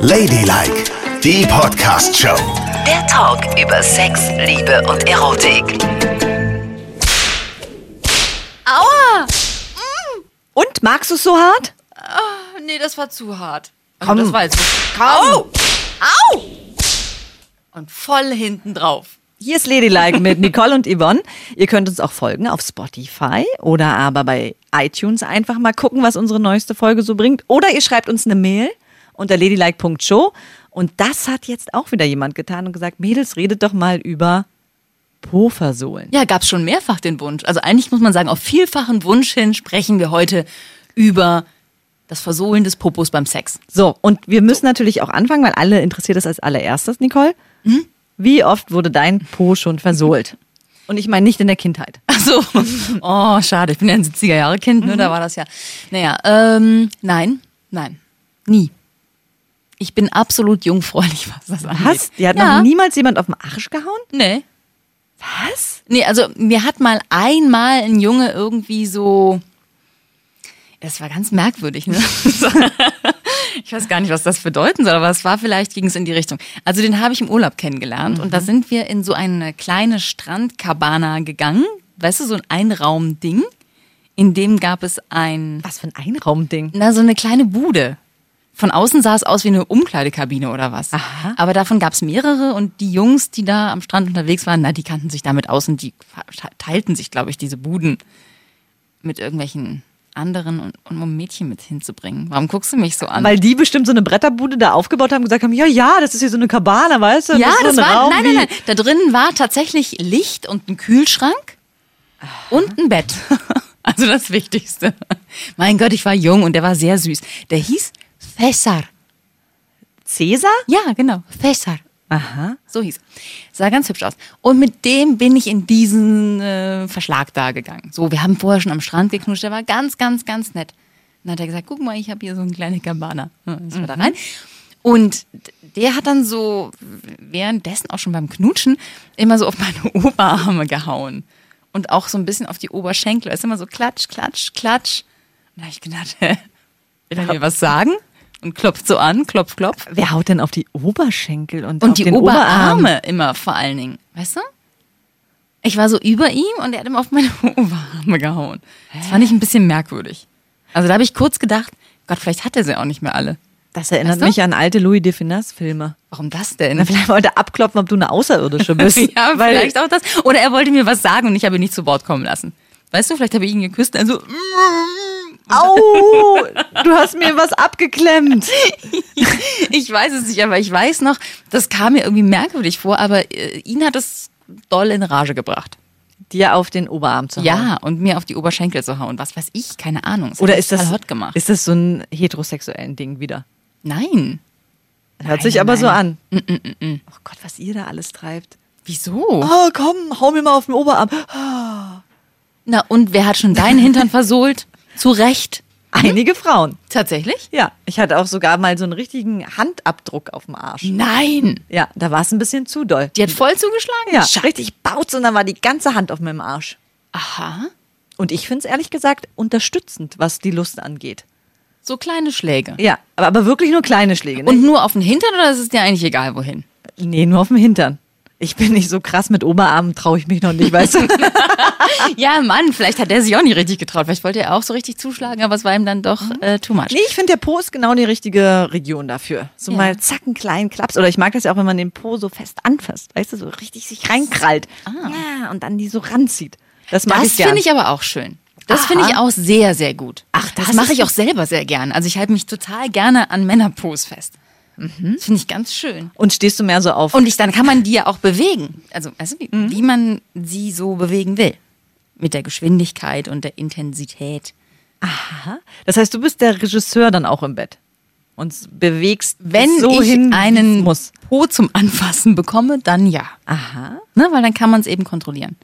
Ladylike, die Podcast-Show. Der Talk über Sex, Liebe und Erotik. Aua! Und, magst du es so hart? Nee, das war zu hart. Also Komm. Das war jetzt Komm. Au! Au! Und voll hinten drauf. Hier ist Ladylike mit Nicole und Yvonne. Ihr könnt uns auch folgen auf Spotify oder aber bei iTunes einfach mal gucken, was unsere neueste Folge so bringt. Oder ihr schreibt uns eine Mail unter ladylike.show. Und das hat jetzt auch wieder jemand getan und gesagt, Mädels, redet doch mal über Po-Versohlen. Ja, gab's schon mehrfach den Wunsch. Also eigentlich muss man sagen, auf vielfachen Wunsch hin sprechen wir heute über das Versohlen des Popos beim Sex. So, und wir müssen natürlich auch anfangen, weil alle interessiert das als allererstes, Nicole. Wie oft wurde dein Po schon versohlt? Und ich meine nicht in der Kindheit. Ach so. Oh, schade. Ich bin ja ein 70er-Jahre-Kind, ne? Da war das ja. Naja, ähm, nein, nein, nie. Ich bin absolut jungfräulich, was das angeht. Was? Die hat ja. noch niemals jemand auf den Arsch gehauen? Nee. Was? Nee, also mir hat mal einmal ein Junge irgendwie so. Das war ganz merkwürdig, ne? ich weiß gar nicht, was das bedeuten soll, aber es war vielleicht, ging es in die Richtung. Also den habe ich im Urlaub kennengelernt und da sind wir in so eine kleine Strandkabana gegangen. Weißt du, so ein Einraumding. In dem gab es ein, Was für ein Einraumding. na, so eine kleine Bude. Von außen sah es aus wie eine Umkleidekabine oder was. Aha. Aber davon gab es mehrere und die Jungs, die da am Strand unterwegs waren, na, die kannten sich damit aus und die teilten sich, glaube ich, diese Buden mit irgendwelchen anderen und, und um Mädchen mit hinzubringen. Warum guckst du mich so an? Weil die bestimmt so eine Bretterbude da aufgebaut haben und gesagt haben, ja, ja, das ist hier so eine Kabane, weißt du? ja, so das ein war, Raum nein, nein, nein. Da drinnen war tatsächlich Licht und ein Kühlschrank und ein Bett. Also das Wichtigste. Mein Gott, ich war jung und der war sehr süß. Der hieß Cesar. Cäsar? Ja, genau, Cesar. Aha. So hieß. Sah ganz hübsch aus. Und mit dem bin ich in diesen äh, Verschlag da gegangen. So, wir haben vorher schon am Strand geknutscht. Der war ganz, ganz, ganz nett. Dann hat er gesagt, guck mal, ich habe hier so eine kleine Cabana. Ist wir da rein. Und der hat dann so währenddessen auch schon beim Knutschen immer so auf meine Oberarme gehauen. Und auch so ein bisschen auf die Oberschenkel. Es ist immer so klatsch, klatsch, klatsch. Und da habe ich gedacht, will er mir was sagen? Und klopft so an, klopf, klopf. Wer haut denn auf die Oberschenkel und, Und auf die den Oberarm? Oberarme immer vor allen Dingen. Weißt du? Ich war so über ihm und er hat immer auf meine Oberarme gehauen. Das fand ich ein bisschen merkwürdig. Also da habe ich kurz gedacht, Gott, vielleicht hat er sie auch nicht mehr alle. Das erinnert Weißt du? mich an alte Louis de Finesse-Filme. Warum das denn? Na, vielleicht wollte er abklopfen, ob du eine Außerirdische bist. ja, Weil- vielleicht auch das. Oder er wollte mir was sagen und ich habe ihn nicht zu Wort kommen lassen. Weißt du, vielleicht habe ich ihn geküsst und er so, Au, du hast mir was abgeklemmt. ich weiß es nicht, aber ich weiß noch, das kam mir irgendwie merkwürdig vor, aber äh, ihn hat es doll in Rage gebracht. Dir auf den Oberarm zu hauen. Ja, und mir auf die Oberschenkel zu hauen. Was weiß ich, keine Ahnung. Das Oder ist das, hot gemacht? ist das so ein heterosexuellen Ding wieder? Nein. Hört sich Nein, aber so nein. an. Oh Gott, was ihr da alles treibt. Wieso? Oh, komm, hau mir mal auf den Oberarm. Na, und wer hat schon deinen Hintern versohlt? Zu Recht. Einige Frauen. Tatsächlich? Ja, ich hatte auch sogar mal so einen richtigen Handabdruck auf dem Arsch. Nein. Ja, da war es ein bisschen zu doll. Die hat voll zugeschlagen? Ja, Scheiße. richtig bautz und dann war die ganze Hand auf meinem Arsch. Aha. Und ich finde es ehrlich gesagt unterstützend, was die Lust angeht. So kleine Schläge. Ja, aber, aber wirklich nur kleine Schläge. Ne? Und nur auf den Hintern oder ist es dir eigentlich egal, wohin? nee, nur auf dem Hintern. Ich bin nicht so krass mit Oberarmen, traue ich mich noch nicht, weißt du? Ja, Mann, vielleicht hat er sich auch nicht richtig getraut. Vielleicht wollte er auch so richtig zuschlagen, aber es war ihm dann doch äh, too much. Nee, ich finde, der Po ist genau die richtige Region dafür. So Ja. mal zack, einen kleinen Klaps. Oder ich mag das ja auch, wenn man den Po so fest anfasst, weißt du, so richtig sich reinkrallt. Ja, und dann die so ranzieht. Das mag Das ich gern. finde ich aber auch schön. Das finde ich auch sehr, sehr gut. Ach, das, das mache ich auch selber sehr gern. Also ich halte mich total gerne an Männerpos fest. Das finde ich ganz schön. Und stehst du mehr so auf Und ich, dann kann man die ja auch bewegen. Also, weißt du, wie, wie man sie so bewegen will. Mit der Geschwindigkeit und der Intensität. Aha. Das heißt, du bist der Regisseur dann auch im Bett und bewegst Wenn so ich hin, einen muss. Po zum Anfassen bekomme, dann ja. Aha. Ne? Weil dann kann man es eben kontrollieren.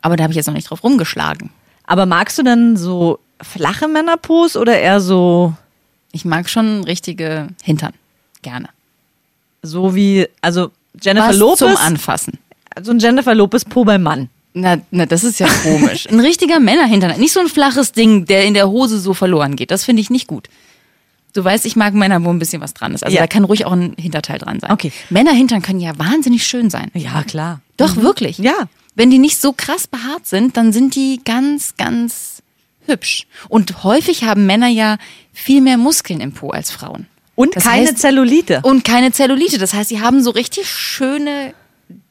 Aber da habe ich jetzt noch nicht drauf rumgeschlagen. Aber magst du dann so flache Männerpos oder eher so Ich mag schon richtige Hintern. Gerne. so wie also Jennifer Was Lopez? zum Anfassen. so ein Jennifer Lopez Po beim Mann. Na, na, das ist ja komisch. Ein richtiger Männerhintern. Nicht so ein flaches Ding, der in der Hose so verloren geht. Das finde ich nicht gut. Du weißt, ich mag Männer, wo ein bisschen was dran ist. Also Ja. da kann ruhig auch ein Hinterteil dran sein. Okay. Männerhintern können ja wahnsinnig schön sein. Ja, klar. Doch, wirklich. Ja. Wenn die nicht so krass behaart sind, dann sind die ganz, ganz hübsch. Und häufig haben Männer ja viel mehr Muskeln im Po als Frauen. Und Das keine heißt- Zellulite. Und keine Zellulite. Das heißt, sie haben so richtig schöne,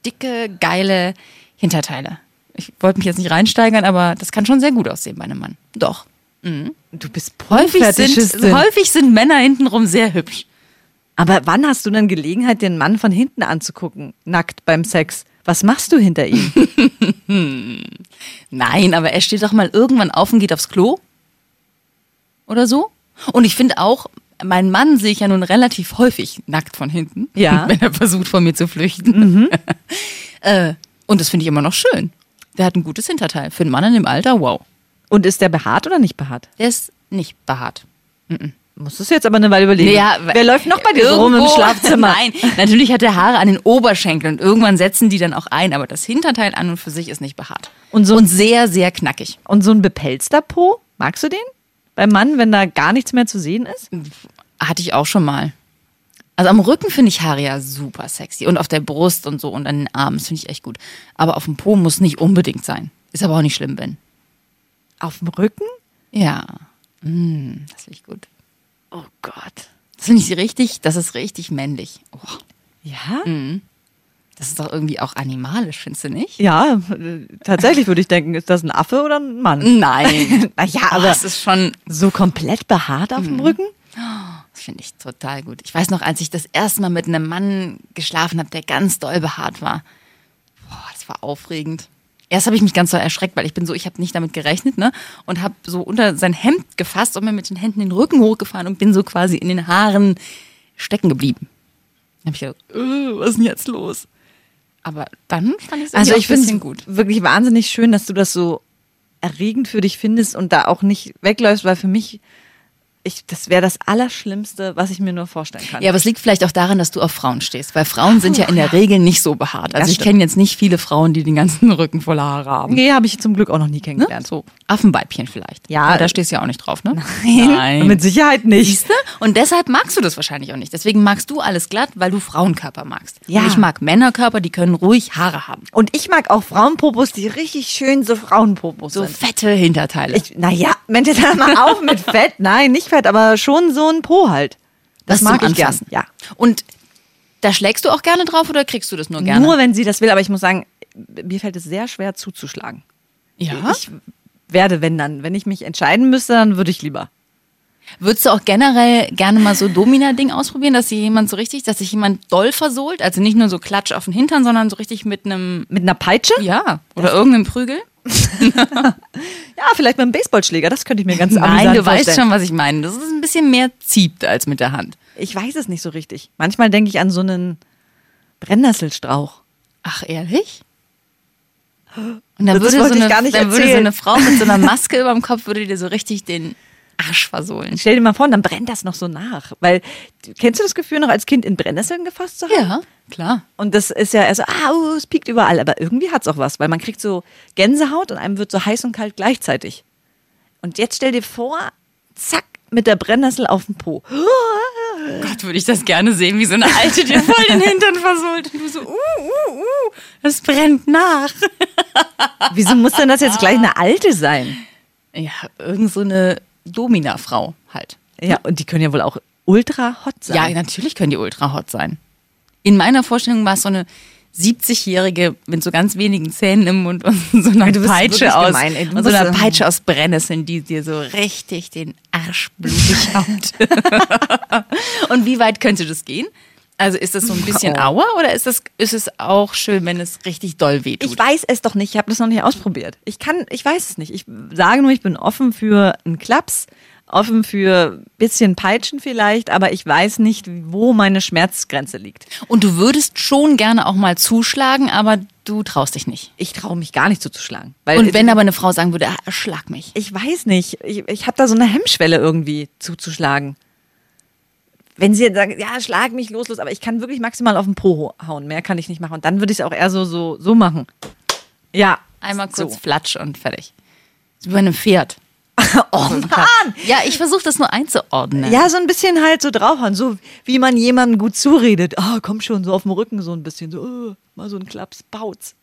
dicke, geile Hinterteile. Ich wollte mich jetzt nicht reinsteigern, aber das kann schon sehr gut aussehen bei einem Mann. Doch. Du bist Häufig sind, häufig sind Männer hintenrum sehr hübsch. Aber wann hast du denn Gelegenheit, den Mann von hinten anzugucken, nackt beim Sex? Was machst du hinter ihm? Nein, aber er steht doch mal irgendwann auf und geht aufs Klo. Oder so. Und ich finde auch, meinen Mann sehe ich ja nun relativ häufig nackt von hinten. Ja. Wenn er versucht, von mir zu flüchten. äh, und das finde ich immer noch schön. Der hat ein gutes Hinterteil. Für einen Mann in dem Alter, wow. Und ist der behaart oder nicht behaart? Der ist nicht behaart. Musst du es jetzt aber eine Weile überlegen. Ja, Wer läuft noch bei dir so rum im irgendwo- Schlafzimmer? Nein, natürlich hat er Haare an den Oberschenkeln und irgendwann setzen die dann auch ein, aber das Hinterteil an und für sich ist nicht behaart. Und so- und sehr, sehr knackig. Und so ein bepelzter Po, magst du den? Beim Mann, wenn da gar nichts mehr zu sehen ist? Hatte ich auch schon mal. Also am Rücken finde ich Haare ja super sexy und auf der Brust und so und an den Armen, das finde ich echt gut. Aber auf dem Po muss nicht unbedingt sein. Ist aber auch nicht schlimm, wenn. Auf dem Rücken? Ja, mm, das finde ich gut. Oh Gott. Das finde ich richtig, das ist richtig männlich. Oh, Ja? Das ist doch irgendwie auch animalisch, findest du nicht? Ja, äh, tatsächlich würde ich denken, ist das ein Affe oder ein Mann? Nein. Naja, aber aber es ist schon, so komplett behaart auf dem Rücken? das finde ich total gut. Ich weiß noch, als ich das erste Mal mit einem Mann geschlafen habe, der ganz doll behaart war. Boah, das war aufregend. Erst habe ich mich ganz so erschreckt, weil ich bin so, ich habe nicht damit gerechnet, ne? Und habe so unter sein Hemd gefasst und mir mit den Händen den Rücken hochgefahren und bin so quasi in den Haaren stecken geblieben. Dann habe ich gedacht, äh, was ist denn jetzt los? Aber dann fand ich es Also ich ein finde bisschen es gut. wirklich wahnsinnig schön, dass du das so erregend für dich findest und da auch nicht wegläufst, weil für mich, ich, das wäre das Allerschlimmste, was ich mir nur vorstellen kann. Ja, aber es liegt vielleicht auch daran, dass du auf Frauen stehst, weil Frauen sind ja in der Regel nicht so behaart. Also Das ich kenne jetzt nicht viele Frauen, die den ganzen Rücken voller Haare haben. Nee, habe ich zum Glück auch noch nie Ne? kennengelernt. So Affenweibchen vielleicht. Ja. Aber da stehst du ja auch nicht drauf, ne? Nein. Mit Sicherheit nicht. Siehst du? Und deshalb magst du das wahrscheinlich auch nicht. Deswegen magst du alles glatt, weil du Frauenkörper magst. Ja. Und ich mag Männerkörper, die können ruhig Haare haben. Und ich mag auch Frauenpopos, die richtig schön so Frauenpopos So sind. fette Hinterteile. Ich, naja, Mensch, jetzt hör mal auf mit Fett. Nein, nicht Fett, aber schon so ein Po halt. Das, zum mag ich gern. Anfassen. Ja. Und da schlägst du auch gerne drauf oder kriegst du das nur gerne? Nur wenn sie das will, aber ich muss sagen, mir fällt es sehr schwer zuzuschlagen. ja. Ich werde, wenn dann, wenn ich mich entscheiden müsste, dann würde ich lieber. Würdest du auch generell gerne mal so Domina-Ding ausprobieren, dass sich jemand so richtig, dass sich jemand doll versohlt? Also nicht nur so Klatsch auf den Hintern, sondern so richtig mit einem, Mit einer Peitsche? ja, oder irgendeinem Prügel? Ja, vielleicht mit einem Baseballschläger, das könnte ich mir ganz Nein, amüsant du weißt schon, was ich meine. Das ist ein bisschen mehr zieht als mit der Hand. Ich weiß es nicht so richtig. Manchmal denke ich an so einen Brennnesselstrauch. Ach, ehrlich? Und dann Das würde, so eine, gar nicht dann würde so eine Frau mit so einer Maske über dem Kopf würde dir so richtig den Arsch versohlen. Stell dir mal vor, dann brennt das noch so nach. Weil, kennst du das Gefühl, noch als Kind in Brennnesseln gefasst zu haben? Ja, klar. Und das ist ja so, ah, uh, es piekt überall. Aber irgendwie hat es auch was, weil man kriegt so Gänsehaut und einem wird so heiß und kalt gleichzeitig. Und jetzt stell dir vor, zack, mit der Brennnessel auf dem Po. Gott, würde ich das gerne sehen, wie so eine Alte dir voll den Hintern versohlt. Und du so, uh, uh, uh, das brennt nach. Wieso muss denn das jetzt gleich eine alte sein? Ja, irgend so eine Domina-Frau halt. Ja, und die können ja wohl auch ultra hot sein. Ja, natürlich können die ultra hot sein. In meiner Vorstellung war es so eine 70-Jährige mit so ganz wenigen Zähnen im Mund und so einer Peitsche aus gemein, ey. Und so einer Peitsche aus Brennnesseln, die dir so richtig den Arsch blutig haut. und wie weit könnte das gehen? Also ist das so ein bisschen Oh. Aua oder ist das ist es auch schön, wenn es richtig doll wehtut? Ich weiß es doch nicht, ich habe das noch nicht ausprobiert. Ich kann, ich weiß es nicht. Ich sage nur, ich bin offen für einen Klaps, offen für ein bisschen Peitschen vielleicht, aber ich weiß nicht, wo meine Schmerzgrenze liegt. Und du würdest schon gerne auch mal zuschlagen, aber du traust dich nicht. Ich traue mich gar nicht zuzuschlagen. Weil Und wenn aber eine Frau sagen würde, ah, schlag mich. ich weiß nicht, ich, ich habe da so eine Hemmschwelle irgendwie zuzuschlagen. Wenn sie jetzt sagen, ja, schlag mich los, los, aber ich kann wirklich maximal auf den Po hauen, mehr kann ich nicht machen. Und dann würde ich es auch eher so, so, so machen. Ja. Einmal kurz So. flatsch und fertig. Wie bei einem Pferd. oh Mann! Ja, ich versuche das nur einzuordnen. Ja, so ein bisschen halt so draufhauen, so wie man jemandem gut zuredet. Ah, komm schon, so auf dem Rücken so ein bisschen, so, oh, mal so ein Klaps, Bautz.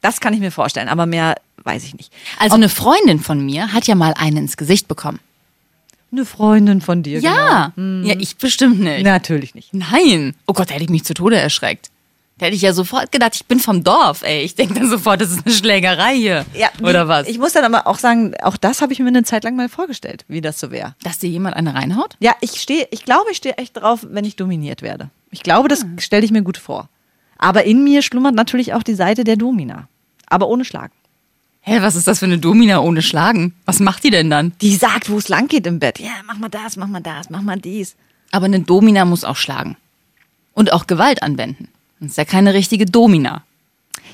Das kann ich mir vorstellen, aber mehr weiß ich nicht. Also eine Freundin von mir hat ja mal einen ins Gesicht bekommen. Eine Freundin von dir. Ja. Genau. Ja, ich bestimmt nicht. Natürlich nicht. Nein. Oh Gott, da hätte ich mich zu Tode erschreckt. Da hätte ich ja sofort gedacht, ich bin vom Dorf, ey. Ich denke dann sofort, das ist eine Schlägerei hier. Oder was? Ich muss dann aber auch sagen, auch das habe ich mir eine Zeit lang mal vorgestellt, wie das so wäre. Dass dir jemand eine reinhaut? Ja, ich stehe, ich glaube, ich stehe echt drauf, wenn ich dominiert werde. Ich glaube, das stelle ich mir gut vor. Aber in mir schlummert natürlich auch die Seite der Domina. Aber ohne Schlagen. Hä, was ist das für eine Domina ohne Schlagen? Was macht die denn dann? Die sagt, wo es lang geht im Bett. Ja, mach mal das, mach mal das, mach mal dies. Aber eine Domina muss auch schlagen. Und auch Gewalt anwenden. Das ist ja keine richtige Domina.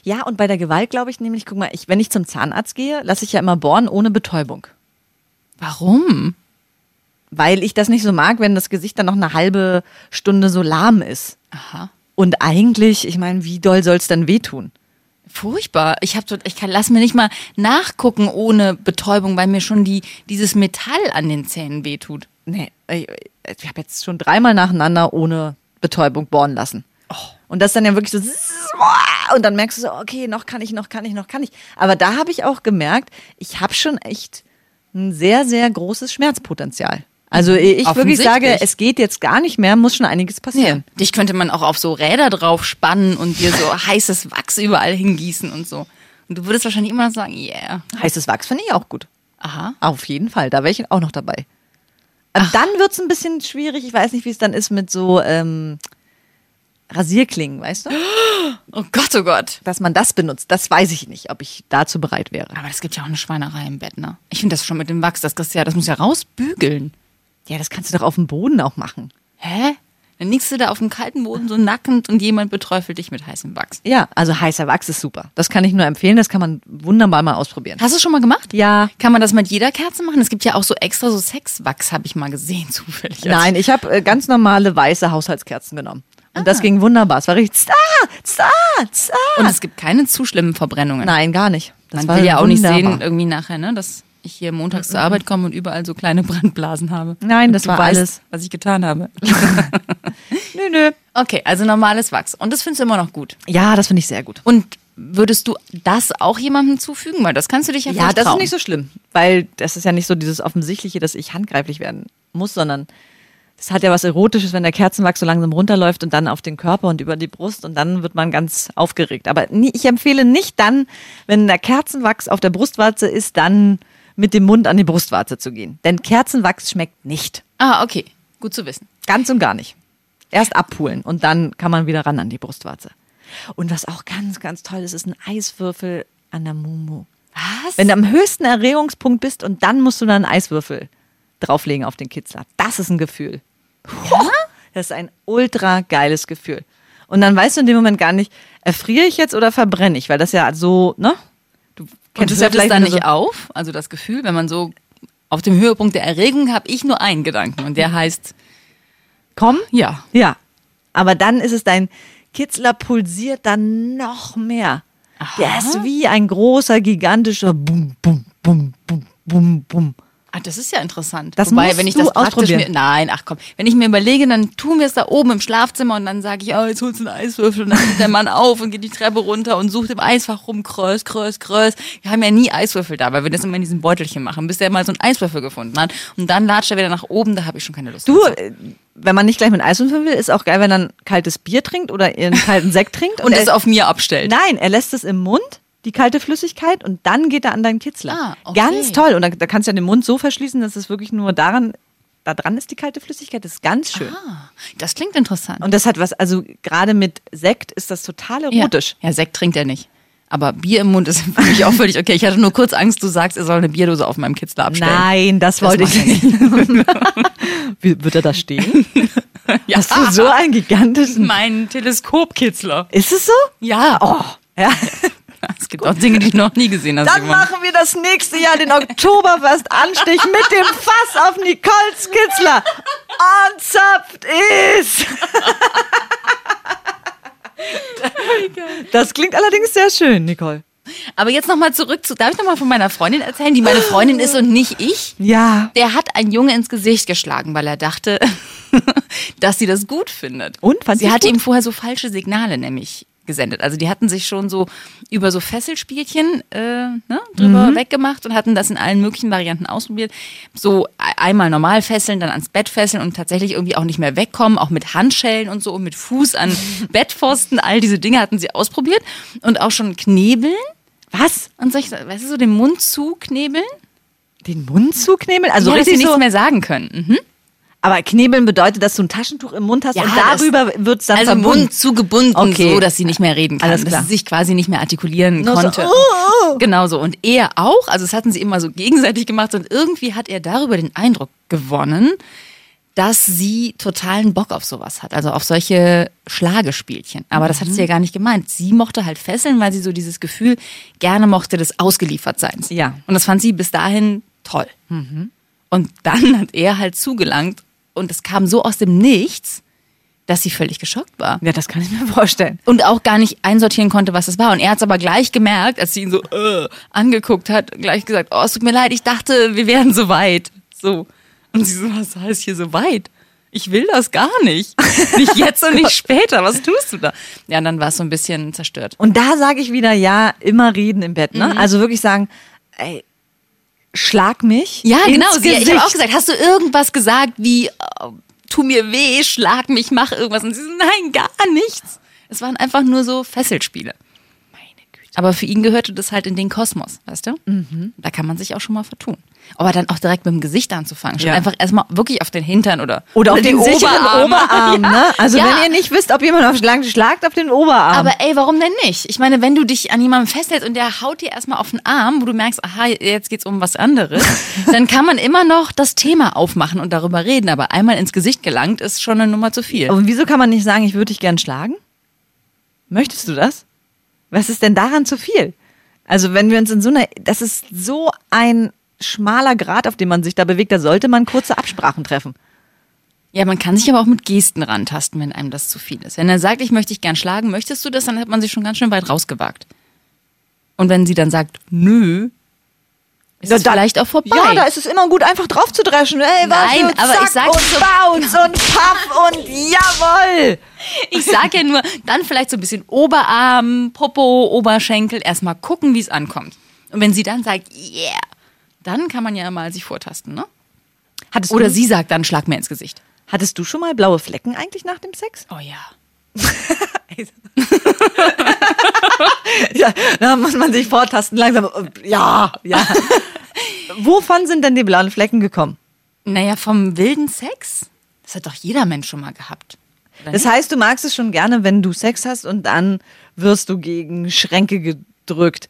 Ja, und bei der Gewalt glaube ich nämlich, guck mal, ich, wenn ich zum Zahnarzt gehe, lasse ich ja immer bohren ohne Betäubung. Warum? Weil ich das nicht so mag, wenn das Gesicht dann noch eine halbe Stunde so lahm ist. Aha. Und eigentlich, ich meine, wie doll soll es dann wehtun? Furchtbar. Ich hab, tot- ich kann, lass mir nicht mal nachgucken ohne Betäubung, weil mir schon die, dieses Metall an den Zähnen wehtut. Nee, ich, ich habe jetzt schon dreimal nacheinander ohne Betäubung bohren lassen. Und das dann ja wirklich so und dann merkst du so, okay, noch kann ich, noch kann ich, noch kann ich. Aber da habe ich auch gemerkt, ich habe schon echt ein sehr, sehr großes Schmerzpotenzial. Also ich wirklich sage, es geht jetzt gar nicht mehr, muss schon einiges passieren. Dich könnte man auch auf so Räder drauf spannen und dir so heißes Wachs überall hingießen und so. Und du würdest wahrscheinlich immer sagen, yeah. Heißes Wachs finde ich auch gut. Aha. Auf jeden Fall, da wäre ich auch noch dabei. Und dann wird es ein bisschen schwierig, ich weiß nicht, wie es dann ist mit so ähm, Rasierklingen, weißt du? Oh Gott, oh Gott. Dass man das benutzt, das weiß ich nicht, ob ich dazu bereit wäre. Aber das gibt ja auch eine Schweinerei im Bett, ne? Ich finde das schon mit dem Wachs, das, ja, das muss ja rausbügeln. Ja, das kannst du doch auf dem Boden auch machen. Hä? Dann liegst du da auf dem kalten Boden so nackend und jemand beträufelt dich mit heißem Wachs. Ja, also heißer Wachs ist super. Das kann ich nur empfehlen, das kann man wunderbar mal ausprobieren. Hast du es schon mal gemacht? Ja. Kann man das mit jeder Kerze machen? Es gibt ja auch so extra so Sexwachs, habe ich mal gesehen, zufällig. Nein, ich habe äh, ganz normale weiße Haushaltskerzen genommen. Und das ging wunderbar. Es war richtig zah, zah, zah. Und es gibt keine zu schlimmen Verbrennungen. Nein, gar nicht. Das Man war will ja auch nicht wunderbar. sehen, irgendwie nachher, ne, dass ich hier montags zur Arbeit komme und überall so kleine Brandblasen habe. Nein, das war weißt, alles. was ich getan habe. Nö, nö. Okay, also normales Wachs. Und das findest du immer noch gut. Ja, das finde ich sehr gut. Und würdest du das auch jemandem zufügen? Weil das kannst du dich ja Ja, das ist nicht so schlimm, weil das ist ja nicht so dieses Offensichtliche, dass ich handgreiflich werden muss, sondern es hat ja was Erotisches, wenn der Kerzenwachs so langsam runterläuft und dann auf den Körper und über die Brust und dann wird man ganz aufgeregt. Aber ich empfehle nicht dann, wenn der Kerzenwachs auf der Brustwarze ist, dann mit dem Mund an die Brustwarze zu gehen. Denn Kerzenwachs schmeckt nicht. Ah, okay. Gut zu wissen. Ganz und gar nicht. Erst abpulen und dann kann man wieder ran an die Brustwarze. Und was auch ganz, ganz toll ist, ist ein Eiswürfel an der Mumu. Was? Wenn du am höchsten Erregungspunkt bist und dann musst du dann einen Eiswürfel drauflegen auf den Kitzler. Das ist ein Gefühl. Ja? Das ist ein ultra geiles Gefühl. Und dann weißt du in dem Moment gar nicht, erfriere ich jetzt oder verbrenne ich, weil das ja so, ne? Du Und hört es dann nicht auf? Also das Gefühl, wenn man so auf dem Höhepunkt der Erregung habe ich nur einen Gedanken und der heißt, komm, ja, Ja, aber dann ist es dein Kitzler pulsiert dann noch mehr. Der ist wie ein großer, gigantischer Bum, Bum, Bum, Bum, Bum, Bum. Ah, das ist ja interessant. Das Wobei, musst wenn ich du das praktisch ausprobieren. mir, nein, ach komm, wenn ich mir überlege, dann tun wir es da oben im Schlafzimmer und dann sage ich, oh, jetzt holst du einen Eiswürfel und dann geht der Mann auf und geht die Treppe runter und sucht im Eisfach rum, krös, krös, krös. Wir haben ja nie Eiswürfel da, weil wir das immer in diesem Beutelchen machen, bis der mal so einen Eiswürfel gefunden hat. Und dann latscht er wieder nach oben, da habe ich schon keine Lust. Du, äh, wenn man nicht gleich mit Eiswürfeln will, ist auch geil, wenn er ein kaltes Bier trinkt oder einen kalten Sekt trinkt. und es er, auf mir abstellt. Nein, er lässt es im Mund, die kalte Flüssigkeit, und dann geht er an deinen Kitzler. Ah, okay. Ganz toll. Und da, da kannst du ja den Mund so verschließen, dass es wirklich nur daran, da dran ist die kalte Flüssigkeit. Das ist ganz schön. Ah, das klingt interessant. Und das hat was, also gerade mit Sekt ist das total erotisch. Ja. ja, Sekt trinkt er nicht. Aber Bier im Mund ist für mich auch völlig okay. Ich hatte nur kurz Angst, du sagst, er soll eine Bierdose auf meinem Kitzler abstellen. Nein, das, Das wollte ich nicht. Wie, wird er da stehen? Ja. Hast du so einen gigantischen. Mein Teleskopkitzler. Ist es so? Ja. Oh. Ja. Es gibt auch Dinge, die ich noch nie gesehen habe. Dann Simon. machen wir das nächste Jahr den Oktoberfest Anstich mit dem Fass auf Nicoles Kitzler. Anzapft ist. Das klingt allerdings sehr schön, Nicole. Aber jetzt nochmal zurück zu, darf ich nochmal von meiner Freundin erzählen, die meine Freundin ist und nicht ich? Ja. Der hat einen Junge ins Gesicht geschlagen, weil er dachte, dass sie das gut findet. Und? Fand sie hatte gut? ihm vorher so falsche Signale nämlich gesendet. Also die hatten sich schon so über so Fesselspielchen äh, ne, drüber Mhm. weggemacht und hatten das in allen möglichen Varianten ausprobiert. So e- einmal normal fesseln, dann ans Bett fesseln und tatsächlich irgendwie auch nicht mehr wegkommen, auch mit Handschellen und so und mit Fuß an Bettpfosten. All diese Dinge hatten sie ausprobiert und auch schon knebeln. Was? Und solche, weißt du, so den Mund zuknebeln? Den Mund zuknebeln? Also ja, dass sie richtig nichts so. mehr sagen können. Mhm. Aber knebeln bedeutet, dass du ein Taschentuch im Mund hast Ja, und darüber wird es dann Also verbunden. Mund zugebunden, Okay. so dass sie nicht mehr reden kann, Alles klar. dass sie sich quasi nicht mehr artikulieren Nur so, konnte. oh, oh. Genau so. Und er auch, also das hatten sie immer so gegenseitig gemacht und irgendwie hat er darüber den Eindruck gewonnen, dass sie totalen Bock auf sowas hat, also auf solche Schlagespielchen. Aber das hat Mhm. sie ja gar nicht gemeint. Sie mochte halt fesseln, weil sie so dieses Gefühl gerne mochte des Ausgeliefertseins. Ja. Mhm. Und das fand sie bis dahin toll. Und dann hat er halt zugelangt und es kam so aus dem Nichts, dass sie völlig geschockt war Ja, das kann ich mir vorstellen. und auch gar nicht einsortieren konnte, was es war. Und er hat es aber gleich gemerkt, als sie ihn so äh, angeguckt hat, gleich gesagt, oh, es tut mir leid, ich dachte, wir wären so weit. So. Und sie so, was heißt hier so weit? Ich will das gar nicht. Nicht jetzt und nicht später. Was tust du da? Ja, und dann war es so ein bisschen zerstört. Und da sage ich wieder, ja, immer reden im Bett. Mhm. Ne? Also wirklich sagen, ey, schlag mich. Ja, genau. Sie, ich habe auch gesagt, hast du irgendwas gesagt wie, äh, tu mir weh, schlag mich, mach irgendwas? Und sie so, nein, gar nichts. Es waren einfach nur so Fesselspiele. Aber für ihn gehörte das halt in den Kosmos, weißt du? Da kann man sich auch schon mal vertun. Aber dann auch direkt mit dem Gesicht anzufangen, schon Ja. einfach erstmal wirklich auf den Hintern oder, Oder auf den, sicheren Oberarm. Oberarm. Ja. Ne? Also Ja. wenn ihr nicht wisst, ob jemand auf Schlag schlagt, auf den Oberarm. Aber ey, warum denn nicht? Ich meine, wenn du dich an jemandem festhältst und der haut dir erstmal auf den Arm, wo du merkst, aha, jetzt geht's um was anderes, dann kann man immer noch das Thema aufmachen und darüber reden. Aber einmal ins Gesicht gelangt, ist schon eine Nummer zu viel. Und wieso kann man nicht sagen, ich würde dich gern schlagen? Möchtest du das? Was ist denn daran zu viel? Also wenn wir uns in so einer, das ist so ein schmaler Grad, auf dem man sich da bewegt, da sollte man kurze Absprachen treffen. Ja, man kann sich aber auch mit Gesten rantasten, wenn einem das zu viel ist. Wenn er sagt, ich möchte dich gern schlagen, möchtest du das, dann hat man sich schon ganz schön weit rausgewagt. Und wenn sie dann sagt, nö, ist dann- vielleicht auch vorbei. Ja, da ist es immer gut, einfach drauf zu dreschen. Ey, was Nein, für aber zack ich sag und so- Bounce und Paff und jawoll. Ich sag ja nur, dann vielleicht so ein bisschen Oberarm, Popo, Oberschenkel, erstmal gucken, wie es ankommt. Und wenn sie dann sagt, yeah, dann kann man ja mal sich vortasten, ne? Hattest Oder du, sie sagt dann, schlag mir ins Gesicht. hattest du schon mal blaue Flecken eigentlich nach dem Sex? Oh ja. Ja, da muss man sich vortasten, langsam. Ja, ja. Wovon sind denn die blauen Flecken gekommen? Naja, vom wilden Sex? Das hat doch jeder Mensch schon mal gehabt. Das heißt, du magst es schon gerne, wenn du Sex hast und dann wirst du gegen Schränke gedrückt,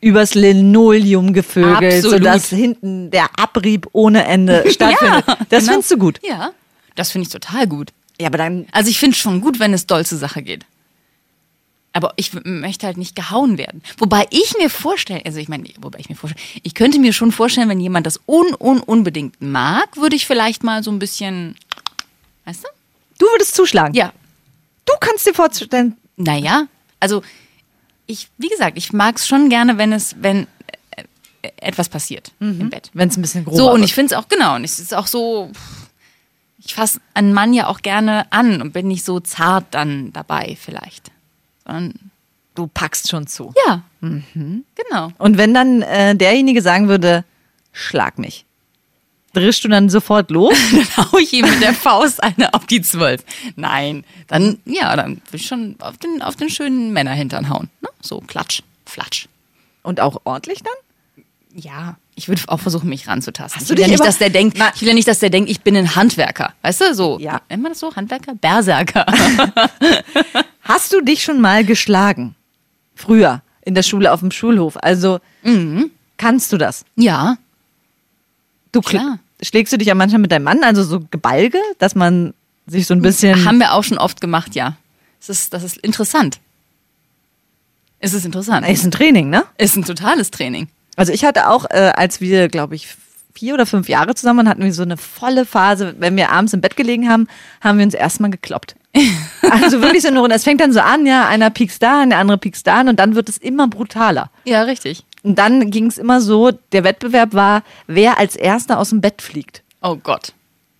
übers Linoleum gevögelt, Absolut. sodass hinten der Abrieb ohne Ende stattfindet. das genau. findest du gut. Ja, das finde ich total gut. Ja, aber dann Also ich finde es schon gut, wenn es doll zur Sache geht. Aber ich möchte halt nicht gehauen werden. Wobei ich mir vorstelle, also ich meine, wobei ich mir vorstelle, ich könnte mir schon vorstellen, wenn jemand das un, un unbedingt mag, würde ich vielleicht mal so ein bisschen, weißt du? du würdest zuschlagen. Ja, Du kannst dir vorstellen, naja, also ich, wie gesagt, ich mag es schon gerne, wenn es, wenn äh, etwas passiert im Bett. wenn es ein bisschen grob So, und ich finde es auch, genau, und es ist auch so, ich fasse einen Mann ja auch gerne an und bin nicht so zart dann dabei vielleicht. Sondern, du packst schon zu. ja, genau. Und wenn dann äh, derjenige sagen würde, schlag mich, drischst du dann sofort los? Dann hau ich ihm mit der Faust eine auf die Zwölf. Nein, dann, ja, dann will ich schon auf den, auf den schönen Männerhintern hauen. Ne? So, klatsch, flatsch. Und auch ordentlich dann? Ja, ich würde auch versuchen, mich ranzutasten. Hast ich du will ja nicht, dass der denkt, ich will ja nicht, dass der denkt, ich bin ein Handwerker. Weißt du, so, Ja. nennt man das so? Handwerker? Berserker. Hast du dich schon mal geschlagen? Früher, in der Schule, auf dem Schulhof. Also, kannst du das? ja, Du Klar. Schlägst du dich ja manchmal mit deinem Mann, also so Gebalge, dass man sich so ein bisschen. Haben wir auch schon oft gemacht, ja. Das ist, das ist interessant. Es ist interessant. ist ein Training, ne? Ist ein totales Training. Also ich hatte auch, äh, als wir, glaube ich, vier oder fünf Jahre zusammen waren, hatten wir so eine volle Phase. Wenn wir abends im Bett gelegen haben, haben wir uns erstmal gekloppt. Also wirklich so nur, es fängt dann so an, ja, einer piekst da, der andere piekst da und dann wird es immer brutaler. Ja, richtig. Und dann ging es immer so, der Wettbewerb war, wer als erster aus dem Bett fliegt. Oh Gott.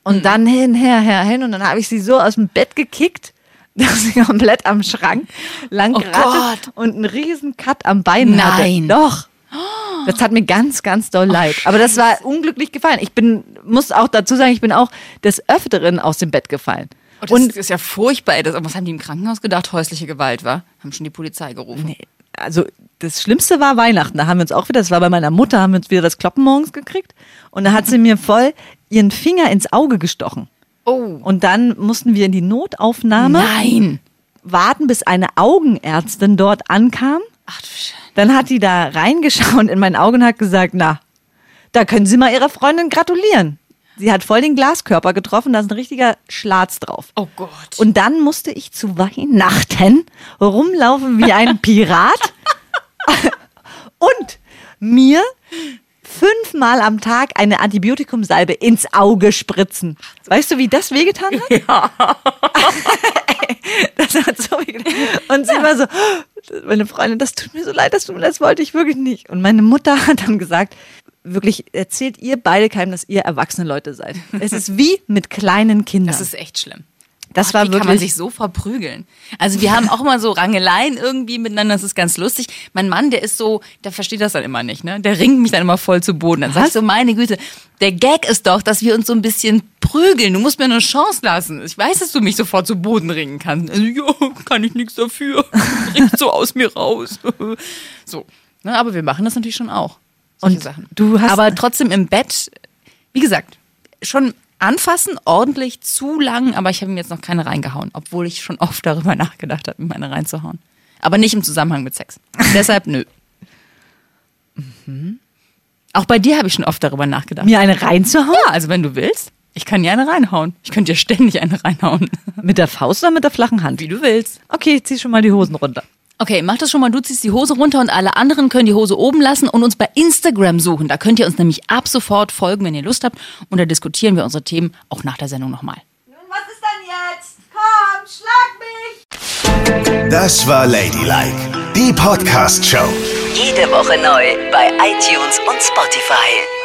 Und dann hin, her, her, hin. Und dann habe ich sie so aus dem Bett gekickt, dass sie komplett am Schrank lang Oh gerattet und einen riesen Cut am Bein Nein. hatte. Doch. Das hat mir ganz, ganz doll leid. Aber das war unglücklich gefallen. Ich bin, muss auch dazu sagen, ich bin auch des Öfteren aus dem Bett gefallen. Oh, das und ist ja furchtbar. Das, was haben die im Krankenhaus gedacht? Häusliche Gewalt war? Haben schon die Polizei gerufen. Nee, also das Schlimmste war Weihnachten. Da haben wir uns auch wieder, das war bei meiner Mutter, haben wir uns wieder das Kloppen morgens gekriegt. Und da hat sie mir voll ihren Finger ins Auge gestochen. Oh. Und dann mussten wir in die Notaufnahme Nein. warten, bis eine Augenärztin dort ankam. Ach du Scheiße. Dann hat die da reingeschaut in mein Auge und hat gesagt, na, da können Sie mal Ihrer Freundin gratulieren. Sie hat voll den Glaskörper getroffen, da ist ein richtiger Schlatz drauf. Oh Gott. Und dann musste ich zu Weihnachten rumlaufen wie ein Pirat und mir fünfmal am Tag eine Antibiotikumsalbe ins Auge spritzen. Weißt du, wie das wehgetan hat? Ja. das hat so wehgetan. Und sie war so, meine Freundin, das tut mir so leid, das, das wollte ich wirklich nicht. Und meine Mutter hat dann gesagt, wirklich, erzählt ihr beide keinem, dass ihr erwachsene Leute seid. Es ist wie mit kleinen Kindern. Das ist echt schlimm. Das Gott, war wie kann man wirklich- sich so verprügeln. Also wir haben auch mal so Rangeleien irgendwie miteinander, das ist ganz lustig. Mein Mann, der ist so, der versteht das dann immer nicht, ne? Der ringt mich dann immer voll zu Boden. Dann sag ich so, meine Güte, der Gag ist doch, dass wir uns so ein bisschen prügeln. Du musst mir eine Chance lassen. Ich weiß, dass du mich sofort zu Boden ringen kannst. Also, ja, kann ich nichts dafür. Ringt so aus mir raus. So. Ne, aber wir machen das natürlich schon auch. Solche Und Sachen. du hast- aber trotzdem im Bett, wie gesagt, schon anfassen, ordentlich zu lang, aber ich habe ihm jetzt noch keine reingehauen, obwohl ich schon oft darüber nachgedacht habe, ihm eine reinzuhauen. Aber nicht im Zusammenhang mit Sex. Deshalb nö. Mhm. Auch bei dir habe ich schon oft darüber nachgedacht. mir eine reinzuhauen? Ja, also wenn du willst, ich kann dir eine reinhauen. Ich könnte dir ständig eine reinhauen. Mit der Faust oder mit der flachen Hand? Wie du willst. Okay, zieh schon mal die Hosen runter. Okay, mach das schon mal. Du ziehst die Hose runter und alle anderen können die Hose oben lassen und uns bei Instagram suchen. Da könnt ihr uns nämlich ab sofort folgen, wenn ihr Lust habt. Und da diskutieren wir unsere Themen auch nach der Sendung nochmal. Was ist denn jetzt? Komm, schlag mich! Das war Ladylike, die Podcast-Show. Jede Woche neu bei iTunes und Spotify.